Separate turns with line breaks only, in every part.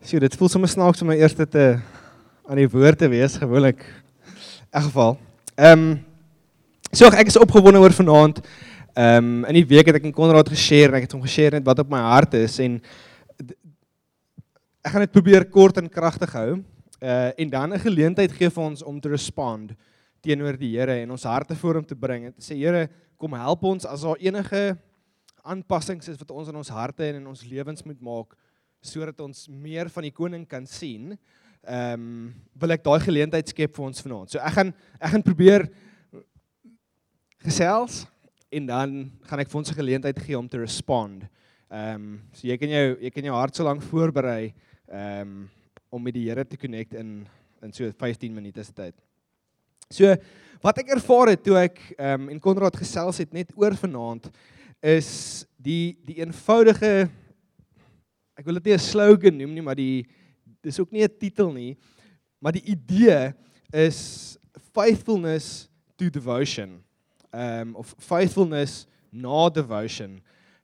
Sjoe, dit voel sommer snaaks om my eerste te aan die woord te wees gewoonlik. In elk geval. Ehm um, so ek is opgewonde oor vanaand. Ehm um, in die week het ek in Konrad geshare en ek het hom geshare net wat op my hart is en ek gaan dit probeer kort en kragtig hou. Uh en dan 'n geleentheid gee vir ons om te respond teenoor die Here en ons harte voor hom te bring en te sê Here, kom help ons as daar enige aanpassings is wat ons in ons harte en in ons lewens moet maak sodat ons meer van die koning kan sien. Ehm um, wil ek daai geleentheid skep vir ons vanaand. So ek gaan ek gaan probeer gesels en dan gaan ek vir ons 'n geleentheid gee om te respond. Ehm um, so jy kan jou jy kan jou hart so lank voorberei ehm um, om met die Here te connect in in so 15 minute se tyd. So wat ek ervaar het toe ek ehm um, en Konrad gesels het net oor vanaand is die die eenvoudige ek wil dit nie 'n slogan noem nie, maar die dis ook nie 'n titel nie, maar die idee is faithfulness to devotion. Ehm um, of faithfulness na devotion.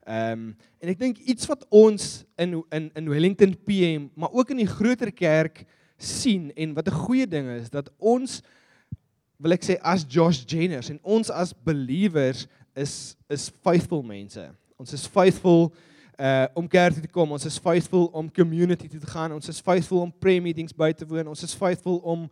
Ehm um, en ek dink iets wat ons in in in Wellington PM, maar ook in die groter kerk sien en wat 'n goeie ding is dat ons wil ek sê as Josh Jenners en ons as believers is is faithful mense. Ons is faithful uh om kerk toe te kom. Ons is faithful om community toe te gaan. Ons is faithful om prayer meetings by te woon. Ons is faithful om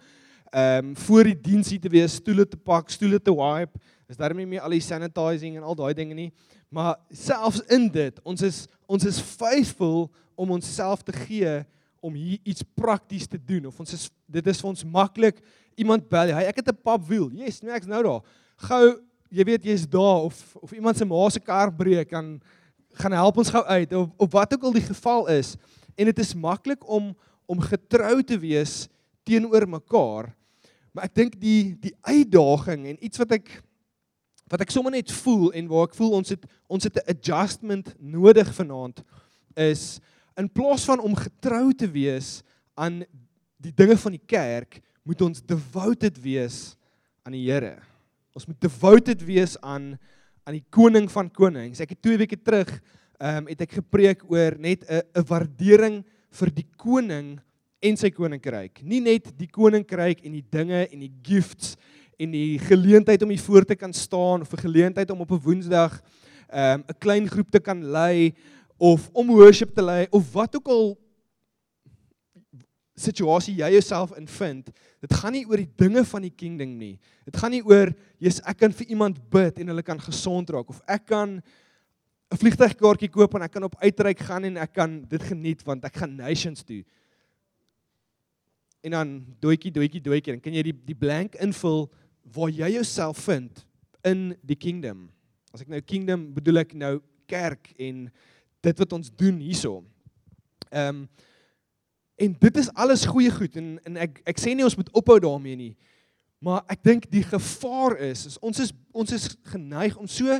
ehm um, voor die diensie te wees, stoele te pak, stoele te wipe. Is daarmee nie meer al die sanitizing en al daai dinge nie. Maar selfs in dit, ons is ons is faithful om onsself te gee om hier iets prakties te doen of ons is dit is vir ons maklik iemand bel hy ek het 'n pap wiel yes nee ek's nou daar gou jy weet jy's daar of of iemand se ma se kar breek dan gaan help ons gou uit of, of wat ook al die geval is en dit is maklik om om getrou te wees teenoor mekaar maar ek dink die die uitdaging en iets wat ek wat ek sommer net voel en waar ek voel ons het ons het 'n adjustment nodig vanaand is in plaas van om getrou te wees aan die dinge van die kerk moet ons devoted wees aan die Here. Ons moet devoted wees aan aan die koning van konings. Ek het 2 weke terug ehm um, het ek gepreek oor net 'n 'n waardering vir die koning en sy koninkryk. Nie net die koninkryk en die dinge en die gifts en die geleentheid om hier voor te kan staan of 'n geleentheid om op 'n Woensdag ehm um, 'n klein groep te kan lei of om worship te lei of wat ook al situasie jy jouself in vind, dit gaan nie oor die dinge van die kingdom nie. Dit gaan nie oor jy's ek kan vir iemand bid en hulle kan gesond raak of ek kan 'n vliegtuigkaartjie koop en ek kan op uitreik gaan en ek kan dit geniet want ek gaan nations toe. En dan doetjie doetjie doetjie dan kan jy die die blank invul waar jy jouself vind in die kingdom. As ek nou kingdom bedoel ek nou kerk en dit wat ons doen hierso. Ehm um, En dit is alles goeie goed en en ek ek sê nie ons moet ophou daarmee nie. Maar ek dink die gevaar is, is ons is ons is geneig om so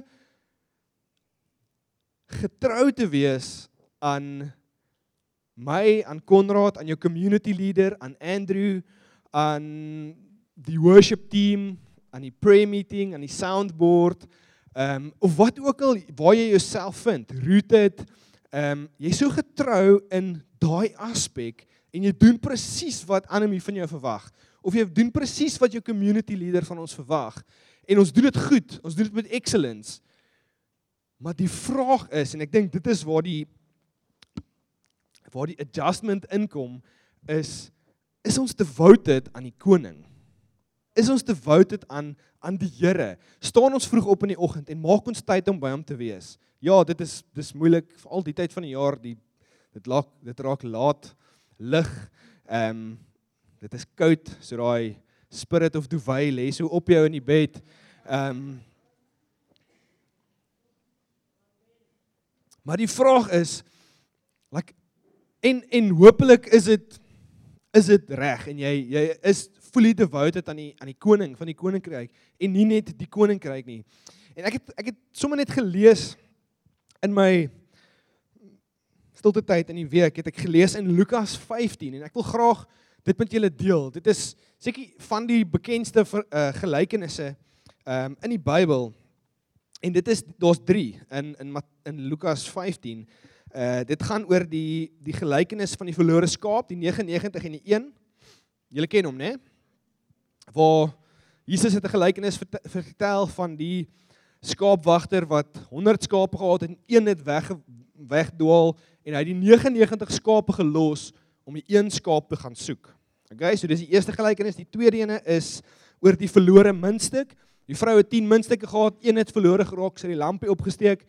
getrou te wees aan my, aan Konrad, aan jou community leader, aan Andrew, aan die worship team, aan die prayer meeting, aan die soundboard, ehm um, of wat ook al waar jy jouself vind, rooted, ehm um, jy's so getrou in daai aspek en jy doen presies wat Anemie van jou verwag of jy doen presies wat jou community leader van ons verwag en ons doen dit goed, ons doen dit met excellence. Maar die vraag is en ek dink dit is waar die waar die adjustment inkom is is ons devoted aan die koning? Is ons devoted aan aan die Here? Staan ons vroeg op in die oggend en maak ons tyd om by hom te wees? Ja, dit is dis moeilik vir al die tyd van die jaar, die dit laat dit raak laat lig. Ehm um, dit is koud, so daai spirit of duvet lê so op jou in die bed. Ehm um, Maar die vraag is like en en hopelik is dit is dit reg en jy jy is fully devoted aan die aan die koning van die koninkryk en nie net die koninkryk nie. En ek het ek het sommer net gelees in my stilte tyd in die week het ek gelees in Lukas 15 en ek wil graag dit met julle deel. Dit is seker van die bekendste uh, gelykenisse um, in die Bybel. En dit is daar's 3 in in in Lukas 15. Uh dit gaan oor die die gelykenis van die verlore skaap, die 99 en die 1. Julle ken hom, né? Waar Jesus het 'n gelykenis vertel van die skaapwagter wat 100 skape gehad het en een het weg wegdwaal en hy het die 99 skape gelos om die een skaap te gaan soek. Okay, so dis die eerste gelykenis. Die tweede ene is oor die verlore muntstuk. Die vrou het 10 muntstukke gehad, een het verlore geraak, sy het die lampie opgesteek,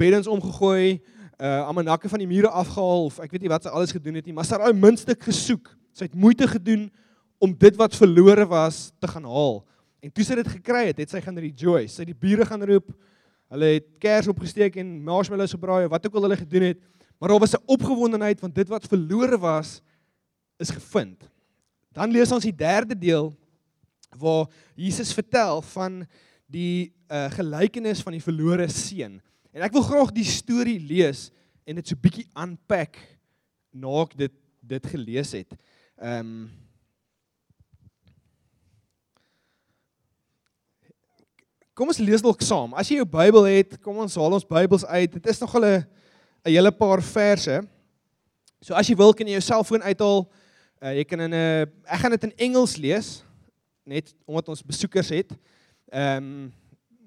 beddens omgegooi, uh amanakke van die mure afgehaal of ek weet nie wat sy alles gedoen het nie, maar sy het daai muntstuk gesoek. Sy het moeite gedoen om dit wat verlore was te gaan haal. En toe sy dit gekry het, het sy gaan rejoice. Sy het die bure gaan roep. Hulle het kers opgesteek en marshmallows gebraai wat ook al hulle gedoen het. Maar daar was 'n opgewondenheid want dit wat verlore was is gevind. Dan lees ons die derde deel waar Jesus vertel van die uh, gelykenis van die verlore seun. En ek wil graag die storie lees en dit so bietjie unpack na ek dit dit gelees het. Ehm um, Kom ons lees dalk saam. As jy jou Bybel het, kom ons haal ons Bybels uit. Dit is nog 'n 'n hele paar verse. So as jy wil kan jy jou selfoon uithaal. Uh, jy kan in 'n ek gaan dit in Engels lees net omdat ons besoekers het. Ehm um,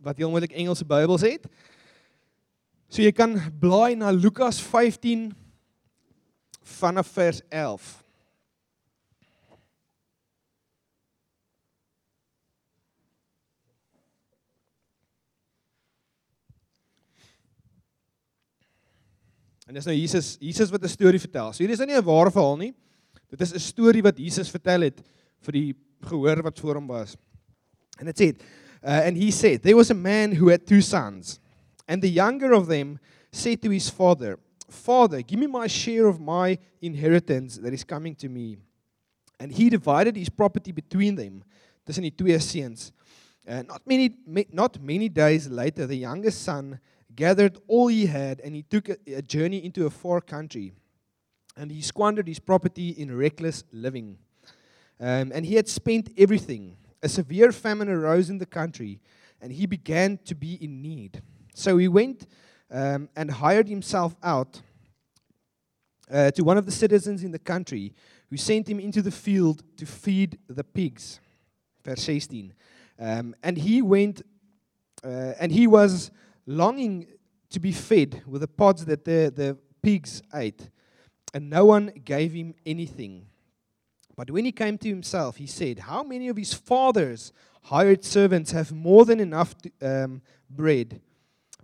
wat heel moontlik Engelse Bybels het. So jy kan blaai na Lukas 15 vanaf vers 11. En dis nou Jesus, Jesus wat 'n storie vertel. So hierdie is nou nie 'n ware verhaal nie. Dit is 'n storie wat Jesus vertel het vir die gehoor wat voor hom was. And it said, uh, and he said, there was a man who had two sons. And the younger of them said to his father, Father, give me my share of my inheritance that is coming to me. And he divided his property between them. Tussen die twee seuns. Uh, not many not many days later the youngest son gathered all he had and he took a, a journey into a far country. And he squandered his property in reckless living. Um, and he had spent everything. A severe famine arose in the country, and he began to be in need. So he went um, and hired himself out uh, to one of the citizens in the country, who sent him into the field to feed the pigs. Verse 16. Um, and he went, uh, and he was longing to be fed with the pods that the, the pigs ate, and no one gave him anything. But when he came to himself, he said, How many of his father's hired servants have more than enough to, um, bread?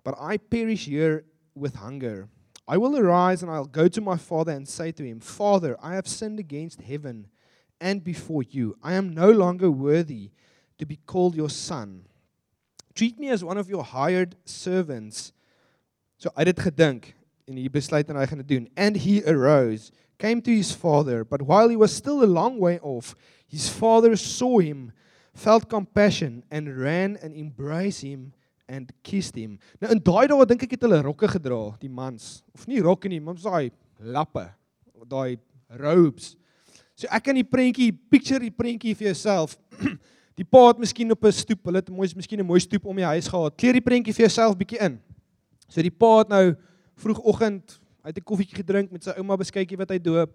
But I perish here with hunger. I will arise and I'll go to my father and say to him, Father, I have sinned against heaven and before you. I am no longer worthy to be called your son. Treat me as one of your hired servants. So I dit gedink en hy besluit en hy gaan dit doen. And he arose, came to his father, but while he was still a long way off, his father saw him, felt compassion and ran and embraced him and kissed him. Nou in daai dae dink ek het hulle rokke gedra, die mans. Of nie rokke nie, maar daai lappe, daai robes. So ek kan die prentjie, picture die prentjie vir jouself. Die pa het miskien op 'n stoep, hulle het mooi miskien 'n mooi stoep om die huis gehad. Kleer die prentjie vir jouself bietjie in. So die pa het nou vroegoggend uit 'n koffietjie gedrink met sy ouma beskuitjie wat hy doop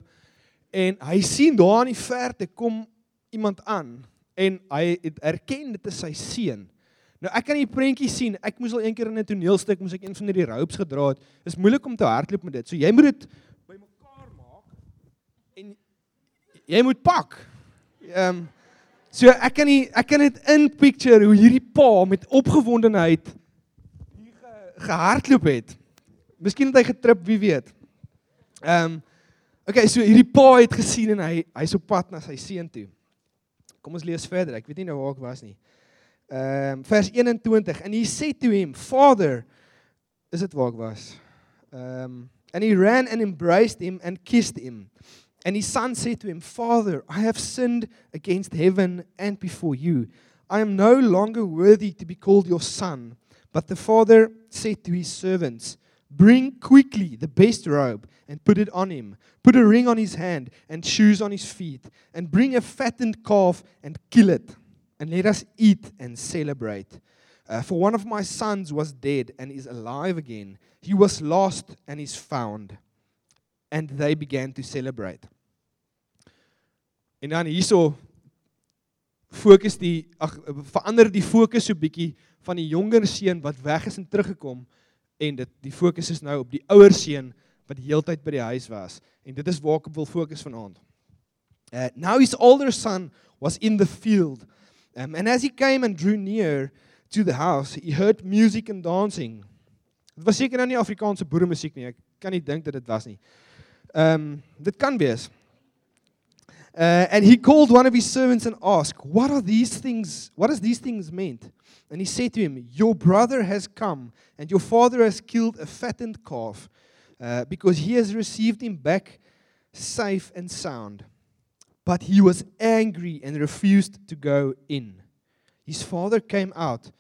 en hy sien daar in die verte kom iemand aan en hy het erken dit is sy seun. Nou ek kan die prentjie sien. Ek moes al een keer in 'n toneelstuk moes ek een van hierdie ropes gedra het. Dit is moeilik om te hardloop met dit. So jy moet dit bymekaar maak en jy moet pak. Ehm um, So ek kan nie ek kan dit in picture hoe hierdie pa met opgewondenheid hier ge, gehardloop het. Miskien het hy getrip, wie weet. Ehm um, Okay, so hierdie pa het gesien en hy hy's op pad na sy seun toe. Kom ons lees verder. Ek weet nie nou waar ek was nie. Ehm um, vers 21 and he said to him, "Father, is dit waar ek was?" Ehm um, and he ran and embraced him and kissed him. And his son said to him, Father, I have sinned against heaven and before you. I am no longer worthy to be called your son. But the father said to his servants, Bring quickly the best robe and put it on him. Put a ring on his hand and shoes on his feet. And bring a fattened calf and kill it. And let us eat and celebrate. Uh, for one of my sons was dead and is alive again. He was lost and is found. and they began to celebrate. En dan hierso fokus die ag verander die fokus so bietjie van die jonger seun wat weg is en teruggekom en dit die fokus is nou op die ouer seun wat die heeltyd by die huis was en dit is waar ek wil fokus vanaand. Uh, now his older son was in the field um, and as he came and drew near to the house he heard music and dancing. Dit was seker nou nie Afrikaanse boere musiek nie. Ek kan nie dink dat dit was nie. Ehm um, dit kan wees. Uh, and he called one of his servants and asked, "What are these things? What does these things mean?" And he said to him, "Your brother has come, and your father has killed a fattened calf, uh, because he has received him back safe and sound." But he was angry and refused to go in. His father came out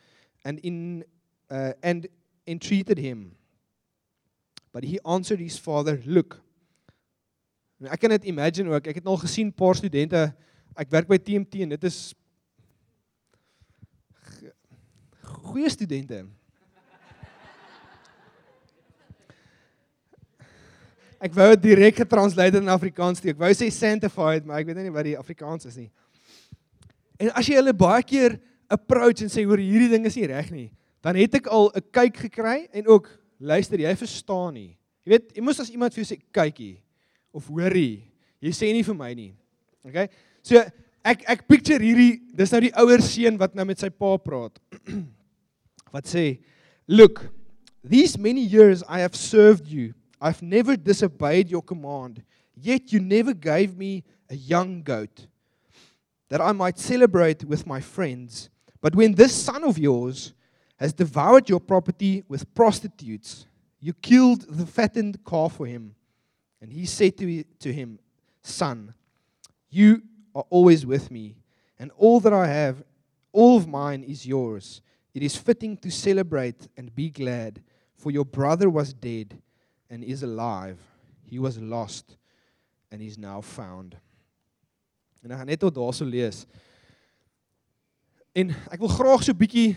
and in uh, and entreated him. But he answered his father, "Look." Ek kan dit imagine ook. Ek het al gesien paar studente. Ek werk by TMT en dit is goeie studente. Ek wou dit direk getranslate in Afrikaans steek. Ek wou sê sanctified, maar ek weet nie wat die Afrikaans is nie. En as jy hulle baie keer approach en sê hoor hierdie ding is nie reg nie, dan het ek al 'n kyk gekry en ook luister, jy verstaan nie. Jy weet, jy moet as iemand vir jou sê kykie of hoorie. Jy sê nie vir my nie. Okay? So ek ek picture hierdie dis nou die ouer seun wat nou met sy pa praat. wat sê, "Look, these many years I have served you. I've never disobeyed your command, yet you never gave me a young goat that I might celebrate with my friends. But when this son of yours has devoured your property with prostitutes, you killed the fattened calf for him." And he said to, to him, Son, you are always with me, and all that I have, all of mine is yours. It is fitting to celebrate and be glad, for your brother was dead and is alive. He was lost and is now found. En ek gaan net tot daarso lees. En ek wil graag so bietjie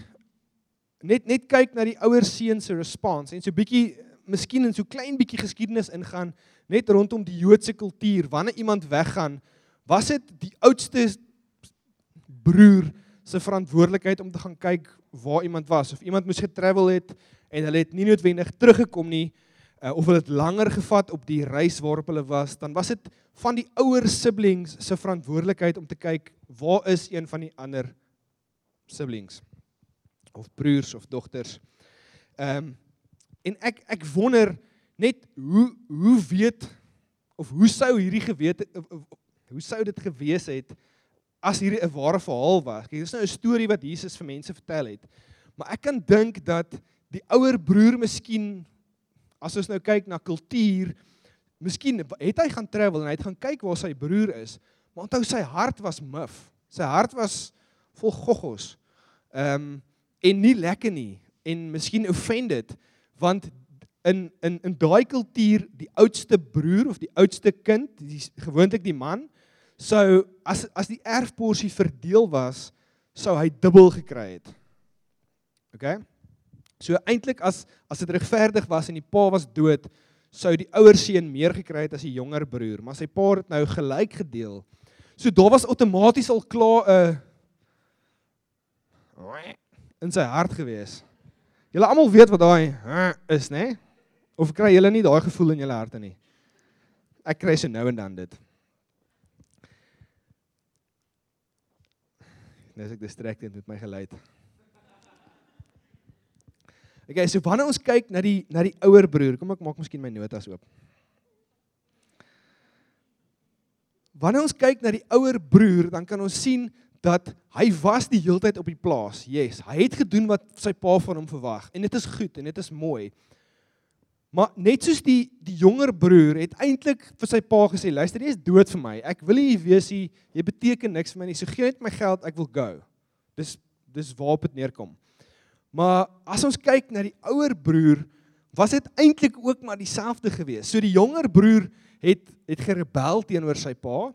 net net kyk na die ouer seun se response en so bietjie miskien in so klein bietjie geskiedenis ingaan net rondom die Joodse kultuur. Wanneer iemand weggaan, was dit die oudste broer se verantwoordelikheid om te gaan kyk waar iemand was of iemand moes getravel het en hulle het nie noodwendig teruggekom nie uh, of hulle het langer gevat op die reis waarop hulle was, dan was dit van die ouer siblings se verantwoordelikheid om te kyk waar is een van die ander siblings of broers of dogters. Ehm um, en ek ek wonder net hoe hoe weet of hoe sou hierdie geweet hoe sou dit gewees het as hierdie 'n ware verhaal was. Kyk, dis nou 'n storie wat Jesus vir mense vertel het. Maar ek kan dink dat die ouer broer miskien as ons nou kyk na kultuur, miskien het hy gaan travel en hy het gaan kyk waar sy broer is, maar onthou sy hart was mif. Sy hart was vol goggos. Ehm um, en nie lekker nie en miskien offended want in in in daai kultuur die oudste broer of die oudste kind, die gewoonlik die man, sou as as die erfporsie verdeel was, sou hy dubbel gekry het. OK? So eintlik as as dit regverdig was en die pa was dood, sou die ouer seun meer gekry het as die jonger broer, maar sy pa het nou gelyk gedeel. So daar was outomaties al klaar 'n uh, in sy hart gewees. Julle almal weet wat daai is, né? Of kry julle nie daai gevoel in julle harte nie? Ek kry se nou en dan dit. Nes ek distracted met my geluid. Okay, so wanneer ons kyk na die na die ouer broer, kom ek maak miskien my notas oop. Wanneer ons kyk na die ouer broer, dan kan ons sien dat hy was die heeltyd op die plaas. Yes, hy het gedoen wat sy pa van hom verwag en dit is goed en dit is mooi. Maar net soos die die jonger broer het eintlik vir sy pa gesê, luister, jy is dood vir my. Ek wil nie weet jy jy beteken niks vir my nie. So gee net my geld, ek wil go. Dis dis waarop dit neerkom. Maar as ons kyk na die ouer broer, was dit eintlik ook maar dieselfde gewees. So die jonger broer het het gerebel teenoor sy pa,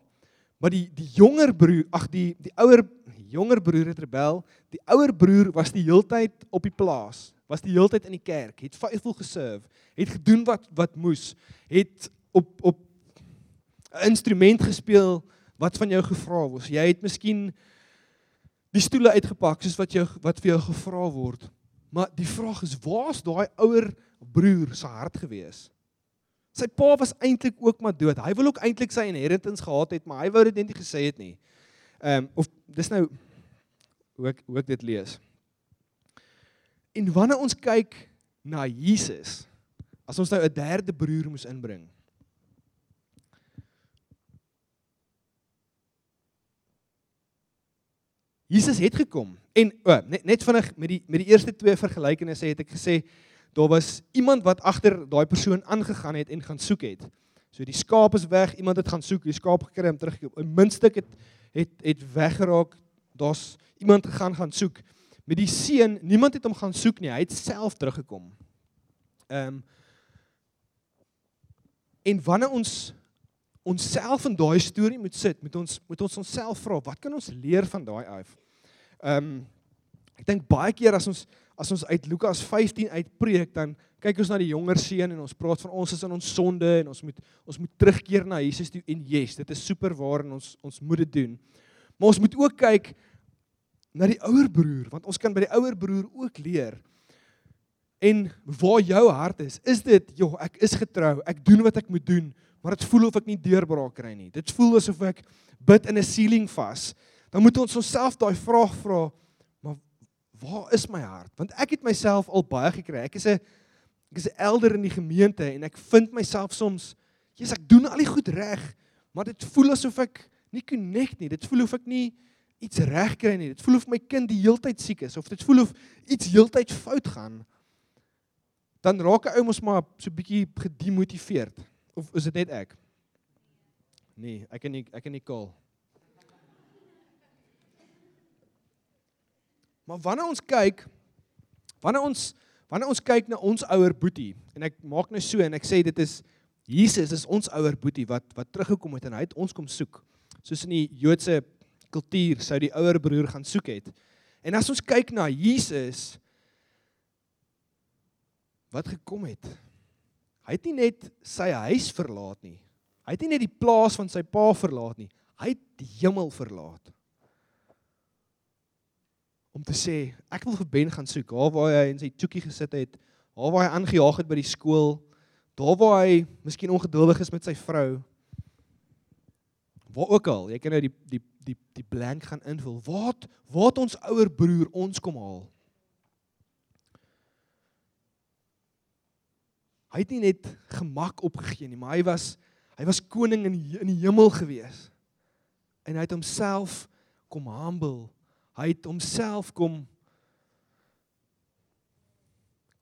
maar die die jonger broer, ag die die ouer jonger broer het rebel. Die ouer broer was die heeltyd op die plaas was die hele tyd in die kerk, het faithful geserve, het gedoen wat wat moes, het op op 'n instrument gespeel wat van jou gevra word. Jy het miskien die stoele uitgepak soos wat jou wat vir jou gevra word. Maar die vraag is, waar's daai ouer broer se hart gewees? Sy pa was eintlik ook maar dood. Hy wil ook eintlik sy inheritance gehad het, maar hy wou dit net nie gesê het nie. Ehm um, of dis nou hoe ek hoe ek dit lees. En wanneer ons kyk na Jesus, as ons nou 'n derde broer moes inbring. Jesus het gekom en o, net net vinnig met die met die eerste twee vergelykings het ek gesê daar was iemand wat agter daai persoon aangegaan het en gaan soek het. So die skaap is weg, iemand het gaan soek, die skaap gekry om terug. 'n Minstuk het het het weggeraak. Daar's iemand gegaan gaan soek. Met die seun, niemand het hom gaan soek nie. Hy het self teruggekom. Ehm um, En wanneer ons onsself in daai storie moet sit, moet ons moet ons onsself vra, wat kan ons leer van daai af? Ehm um, ek dink baie keer as ons as ons uit Lukas 15 uitpreek, dan kyk ons na die jonger seun en ons praat van ons is in ons sonde en ons moet ons moet terugkeer na Jesus toe en yes, dit is super waar en ons ons moet dit doen. Maar ons moet ook kyk na die ouer broer, want ons kan by die ouer broer ook leer. En waar jou hart is, is dit, joh, ek is getrou, ek doen wat ek moet doen, maar dit voel of ek nie deurbraak kry nie. Dit voel asof ek bid in 'n ceiling vas. Dan moet ons onsself daai vraag vra, maar waar is my hart? Want ek het myself al baie gekry. Ek is 'n ek is 'n elder in die gemeente en ek vind myself soms, jy's ek doen al die goed reg, maar dit voel asof ek nie connect nie. Dit voel of ek nie iets reg kry nie. Dit voel of my kind die heeltyd siek is of dit voel of iets heeltyd fout gaan. Dan raak 'n ou mos maar so bietjie gedemotiveerd. Of is dit net ek? Nee, ek kan nie ek kan nie kaal. Maar wanneer ons kyk, wanneer ons wanneer ons kyk na ons ouer boetie en ek maak nou so en ek sê dit is Jesus is ons ouer boetie wat wat teruggekom het en hy het ons kom soek. Soos in die Joodse kultuur sou die ouer broer gaan soek het. En as ons kyk na Jesus wat gekom het. Hy het nie net sy huis verlaat nie. Hy het nie net die plaas van sy pa verlaat nie. Hy het die hemel verlaat om te sê ek wil vir Ben gaan soek waar waar hy in sy toekie gesit het, waar waar hy aangejaag het by die skool, daar waar hy miskien ongeduldig is met sy vrou. Waar ook al, jy kan nou die die die die blank gaan invul. Waar waar ons ouer broer ons kom haal. Hy het nie net gemak opgegee nie, maar hy was hy was koning in in die hemel gewees. En hy het homself kom humble Hy het homself kom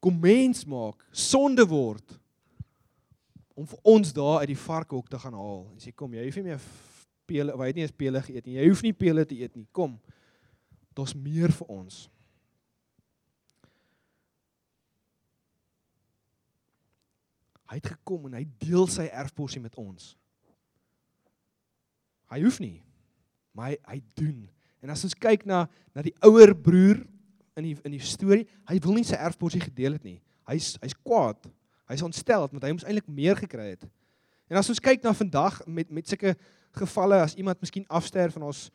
kom mens maak, sonde word om vir ons daar uit die varkhok te gaan haal. En sê kom, jy hoef nie meer pele, jy het nie eens pele geëet nie. Jy hoef nie pele te eet nie. Kom. Daar's meer vir ons. Hy het gekom en hy deel sy erfporsie met ons. Hy hoef nie, maar hy, hy doen En as ons kyk na na die ouer broer in die in die storie, hy wil nie sy erfporsie gedeel het nie. Hy's hy's kwaad. Hy's ontstel want hy moes eintlik meer gekry het. En as ons kyk na vandag met met sulke gevalle as iemand miskien afsterf van ons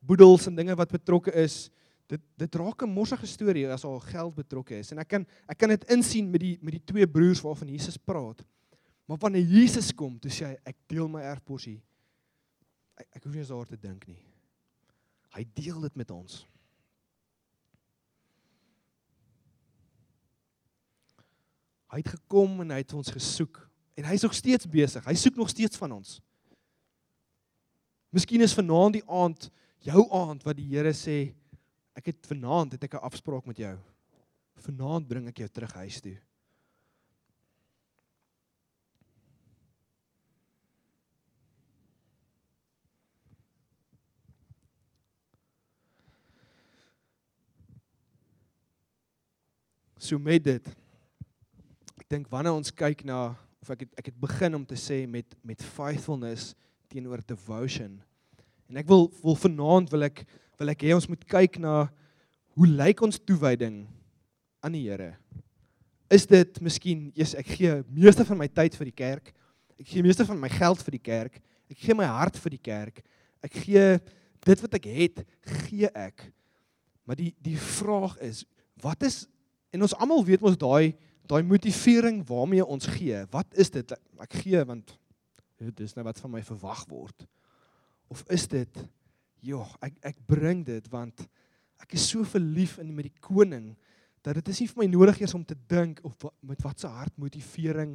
boedels en dinge wat betrokke is, dit dit raak 'n morsige storie as al geld betrokke is. En ek kan ek kan dit insien met die met die twee broers waarvan Jesus praat. Maar wanneer Jesus kom, toe sê hy ek deel my erfporsie. Ek, ek hoef nie eens daaroor te dink nie. Hy deel dit met ons. Hy het gekom en hy het ons gesoek en hy's nog steeds besig. Hy soek nog steeds van ons. Miskien is vanaand die aand jou aand wat die Here sê ek het vanaand het ek 'n afspraak met jou. Vanaand bring ek jou terug huis toe. So met dit ek dink wanneer ons kyk na of ek het, ek het begin om te sê met met faithfulness teenoor devotion. En ek wil wil vanaand wil ek wil ek hê ons moet kyk na hoe lyk ons toewyding aan die Here? Is dit miskien eers ek gee meeste van my tyd vir die kerk. Ek gee meeste van my geld vir die kerk. Ek gee my hart vir die kerk. Ek gee dit wat ek het, gee ek. Maar die die vraag is, wat is en ons almal weet mos daai daai motivering waarmee ons gee. Wat is dit? Ek gee want dit is nou wat van my verwag word. Of is dit joh, ek ek bring dit want ek is so verlief in met die koning dat dit is nie vir my nodig eers om te dink of met wat se hart motivering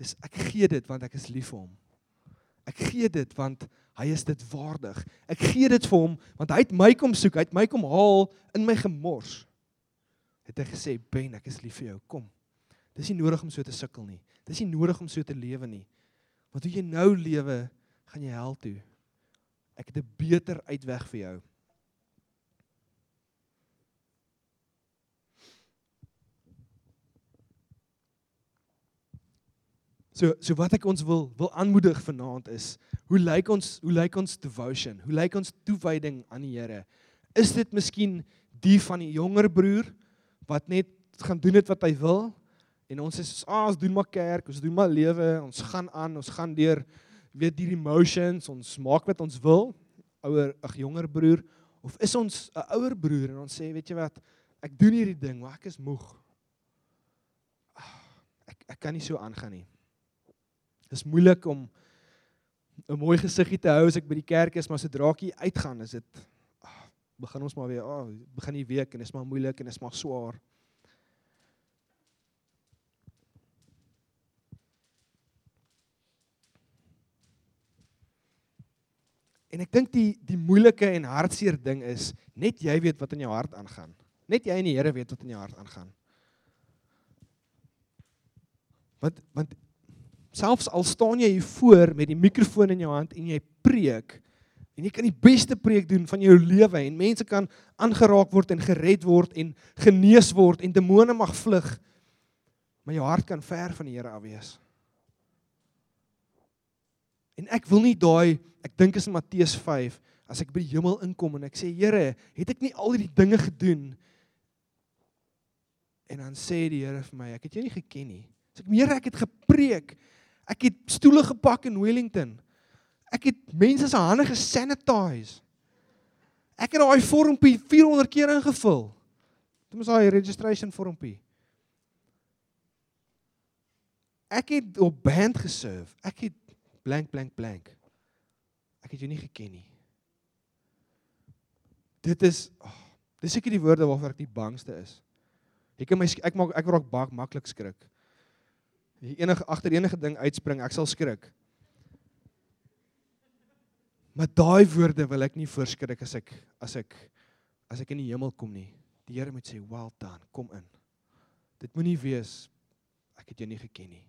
dis ek gee dit want ek is lief vir hom. Ek gee dit want hy is dit waardig. Ek gee dit vir hom want hy het my kom soek, hy het my kom haal in my gemors. Het hy gesê, "Ben, ek is lief vir jou. Kom." Dis nie nodig om so te sukkel nie. Dis nie nodig om so te lewe nie. Want hoe jy nou lewe, gaan jy hel toe. Ek het 'n beter uitweg vir jou. So so wat ek ons wil wil aanmoedig vanaand is, hoe lyk ons hoe lyk ons devotion? Hoe lyk ons toewyding aan die Here? Is dit miskien die van die jonger broer wat net gaan doen dit wat hy wil? En ons is ah, ons doen maar kerk, ons doen maar lewe, ons gaan aan, ons gaan deur weet die emotions, ons maak wat ons wil, ouer ag jonger broer of is ons 'n ouer broer en ons sê weet jy wat, ek doen hierdie ding, maar ek is moeg. Ek ek kan nie so aangaan nie. Dis moeilik om 'n mooi gesiggie te hou as ek by die kerk is, maar sodra ek uitgaan, is dit begin ons maar weer, ag, oh, begin die week en dit is maar moeilik en dit is maar swaar. En ek dink die die moeilike en hartseer ding is net jy weet wat in jou hart aangaan. Net jy en die Here weet wat in jou hart aangaan. Want want selfs al staan jy hier voor met die mikrofoon in jou hand en jy preek en jy kan die beste preek doen van jou lewe en mense kan aangeraak word en gered word en genees word en demone mag vlug maar jou hart kan ver van die Here af wees. En ek wil nie daai ek dink is in Matteus 5 as ek by die hemel inkom en ek sê Here, het ek nie al hierdie dinge gedoen? En dan sê die Here vir my, ek het jou nie geken nie. Sê ek, Here, ek het gepreek. Ek het stoele gepak in Wellington. Ek het mense se hande gesanitize. Ek het daai vormpie 400 keer ingevul. Dit was daai registration vormpie. Ek het op band geserve. Ek het blank blank blank. Ek het jou nie geken nie. Dit is oh, dis seker die woorde waarvoor ek die bangste is. Ek kan my ek maak ek raak bak maklik skrik. Enige agter enige ding uitspring, ek sal skrik. Maar daai woorde wil ek nie voorskrik as ek as ek as ek in die hemel kom nie. Die Here moet sê, "Well done, kom in." Dit moenie wees ek het jou nie geken nie.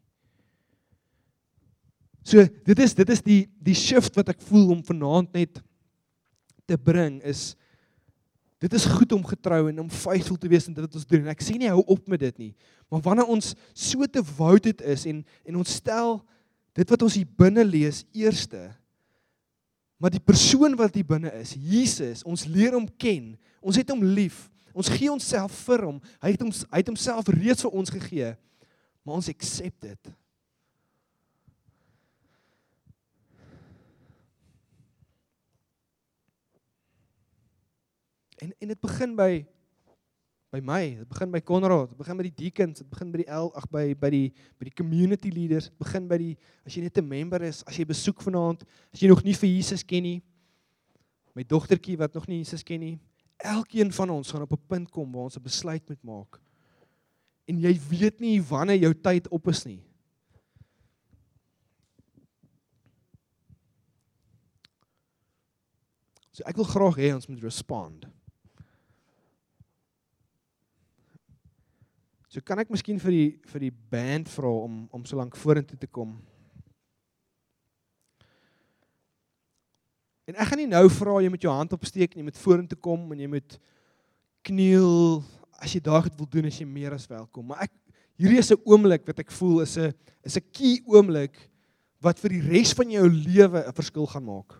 So, dit is dit is die die shift wat ek voel om vanaand net te bring is Dit is goed om getrou en om faithful te wees in dit wat ons doen. En ek sê nie hou op met dit nie. Maar wanneer ons so te devoted is en en ons stel dit wat ons hier binne lees eerste maar die persoon wat hier binne is, Jesus, ons leer hom ken. Ons het hom lief. Ons gee onsself vir hom. Hy het hom hy het homself reeds vir ons gegee. Maar ons accept dit. En en dit begin by by my, dit begin by Konrad, dit begin by die deacons, dit begin by die L, ag by by die by die community leaders, dit begin by die as jy net 'n member is, as jy besoek vanaand, as jy nog nie vir Jesus ken nie. My dogtertjie wat nog nie Jesus ken nie. Elkeen van ons gaan op 'n punt kom waar ons 'n besluit moet maak. En jy weet nie wanneer jou tyd op is nie. So ek wil graag hê ons moet respond. So kan ek miskien vir die vir die band vra om om so lank vorentoe te kom. En ek gaan nie nou vra jy moet jou hand opsteek en jy moet vorentoe kom en jy moet kniel as jy daag dit wil doen as jy meer as welkom. Maar ek hierdie is 'n oomblik wat ek voel is 'n is 'n key oomblik wat vir die res van jou lewe 'n verskil gaan maak.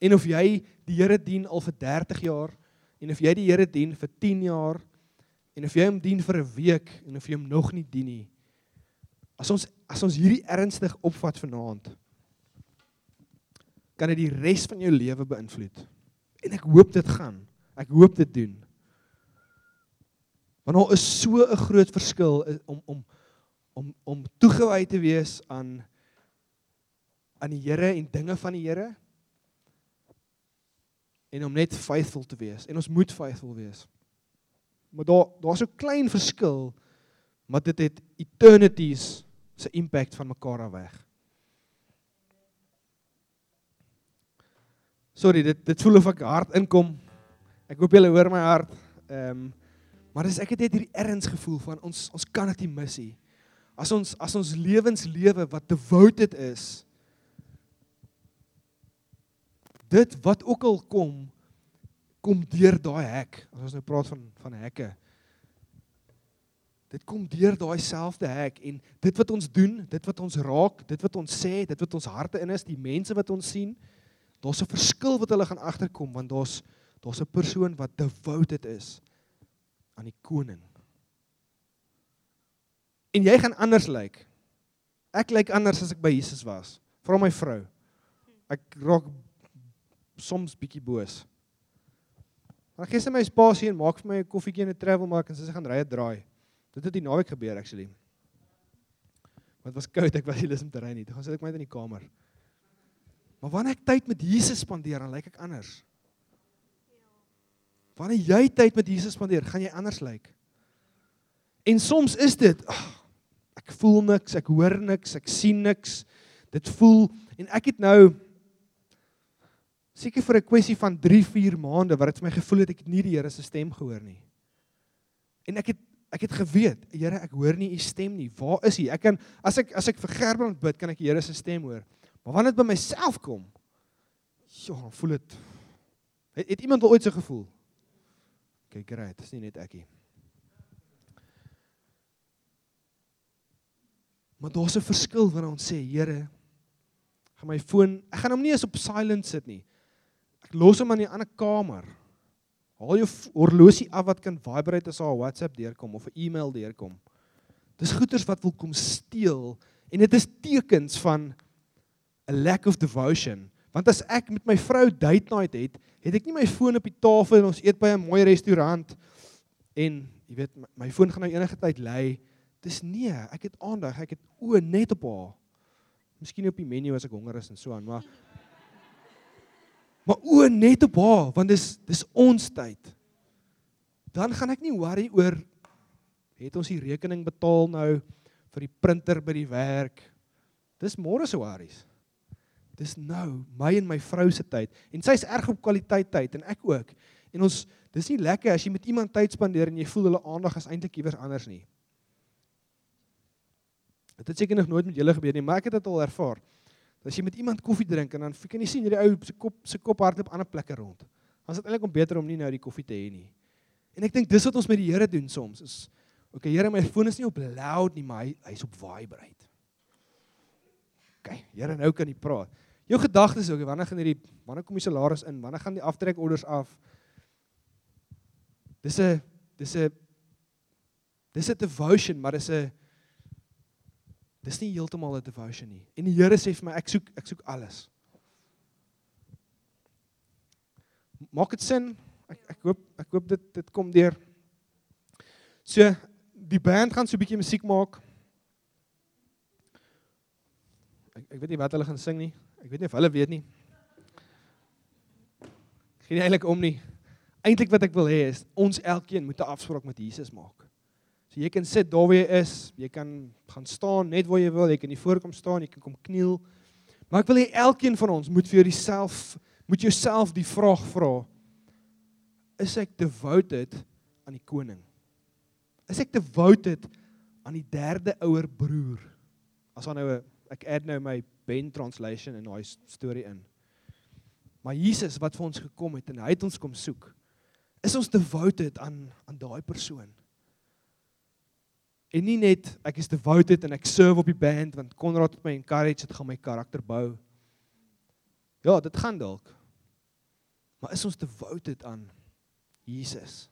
En of jy die Here dien al vir 30 jaar en of jy die Here dien vir 10 jaar En of jy hom dien vir 'n week en of jy hom nog nie dien nie, As ons as ons hierdie ernstig opvat vanaand, kan dit die res van jou lewe beïnvloed. En ek hoop dit gaan. Ek hoop dit doen. Want daar is so 'n groot verskil om om om om toegewy te wees aan aan die Here en dinge van die Here en om net faithful te wees. En ons moet faithful wees. Maar daar daar's 'n klein verskil, maar dit het eternities se impact van mekaar af weg. Sorry, dit dit voel of ek hard inkom. Ek hoop julle hoor my hart. Ehm um, maar dis ek het net hierdie erns gevoel van ons ons kan dit nie mis nie. As ons as ons lewens lewe wat devoted is. Dit wat ook al kom kom deur daai hek. As ons nou praat van van hekke. Dit kom deur daai selfde hek en dit wat ons doen, dit wat ons raak, dit wat ons sê, dit wat ons harte in is, die mense wat ons sien, daar's 'n verskil wat hulle gaan agterkom want daar's daar's 'n persoon wat devoted is aan die koning. En jy gaan anders lyk. Ek lyk anders as ek by Jesus was. Vra my vrou. Ek raak soms bietjie boos. Maar gister my spasie en maak vir my 'n koffietjie en 'n travel maak en sy sê gaan ry 'n draai. Dit het die naweek gebeur actually. Wat was koud, ek was nie lus om te ry nie. Toe gaan sit ek net in die kamer. Maar wanneer ek tyd met Jesus spandeer, dan lyk ek anders. Wanneer jy tyd met Jesus spandeer, gaan jy anders lyk. En soms is dit, ag, ek voel niks, ek hoor niks, ek sien niks. Dit voel en ek het nou seker vir 'n kwessie van 3, 4 maande wat dit vir my gevoel het ek het nie die Here se stem gehoor nie. En ek het ek het geweet, Here, ek hoor nie u stem nie. Waar is u? Ek kan as ek as ek vir Gerbrand bid, kan ek die Here se stem hoor. Maar wanneer dit by myself kom, ja, voel dit het, het iemand al ooit so gevoel? Kyk, great, dis nie net ek nie. Maar daar's 'n verskil wanneer ons sê, Here, gaan my foon, ek gaan hom nie eens op silent sit nie. Los hom in 'n ander kamer. Haal jou horlosie af wat kan vibrate as 'n WhatsApp deurkom of 'n e-mail deurkom. Dis goeters wat wil kom steel en dit is tekens van 'n lack of devotion. Want as ek met my vrou date night het, het ek nie my foon op die tafel en ons eet by 'n mooi restaurant en jy weet my foon gaan nou enige tyd lê. Dis nee, ek het aandag, ek het o net op haar. Miskien op die menu as ek honger is en so aan, maar Maar o net op haar want dis dis ons tyd. Dan gaan ek nie worry oor het ons die rekening betaal nou vir die printer by die werk. Dis môre se worries. Dis nou my en my vrou se tyd en sy's erg op kwaliteit tyd en ek ook. En ons dis nie lekker as jy met iemand tyd spandeer en jy voel hulle aandag is eintlik iewers anders nie. Dit het seker nog nooit met julle gebeur nie, maar ek het dit al ervaar. As jy met iemand koffie drink en dan kan jy sien hierdie ou se kop se kop hardloop ander plekke rond. Is dit eintlik om beter om nie nou die koffie te hê nie. En ek dink dis wat ons met die Here doen soms is okay, Here, my foon is nie op loud nie, maar hy hy's op vibrate. Okay, Here, nou kan jy praat. Jou gedagtes ook, wanneer gaan hierdie wanneer kom die salaris in? Wanneer gaan die aftrekorders af? Dis 'n dis 'n dis 'n devotion, maar dis 'n Dis nie heeltemal 'n devotion nie. En die Here sê vir my ek soek ek soek alles. Maak dit sin? Ek ek hoop ek hoop dit dit kom deur. So die band gaan so 'n bietjie musiek maak. Ek ek weet nie wat hulle gaan sing nie. Ek weet nie of hulle weet nie. Geen eintlik om nie. Eintlik wat ek wil hê is ons elkeen moet 'n afspraak met Jesus maak. So jy kan sit daar waar jy is, jy kan gaan staan net waar jy wil, jy kan nie voorkom staan, jy kan kom kniel. Maar ek wil hê elkeen van ons moet vir jouself moet jouself die vraag vra: Is ek devoted aan die koning? Is ek devoted aan die derde ouer broer? As dan nou ek add nou my Ben translation in daai storie in. Maar Jesus wat vir ons gekom het en hy het ons kom soek. Is ons devoted aan aan daai persoon? En nie net ek is devoted en ek serve op die band want Konrad het my encourage dit gaan my karakter bou. Ja, dit gaan dalk. Maar is ons devoted aan Jesus?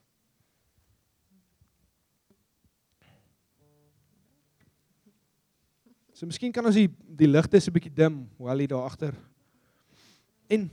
So miskien kan ons die die ligte so 'n bietjie dim hoewel jy daar agter. En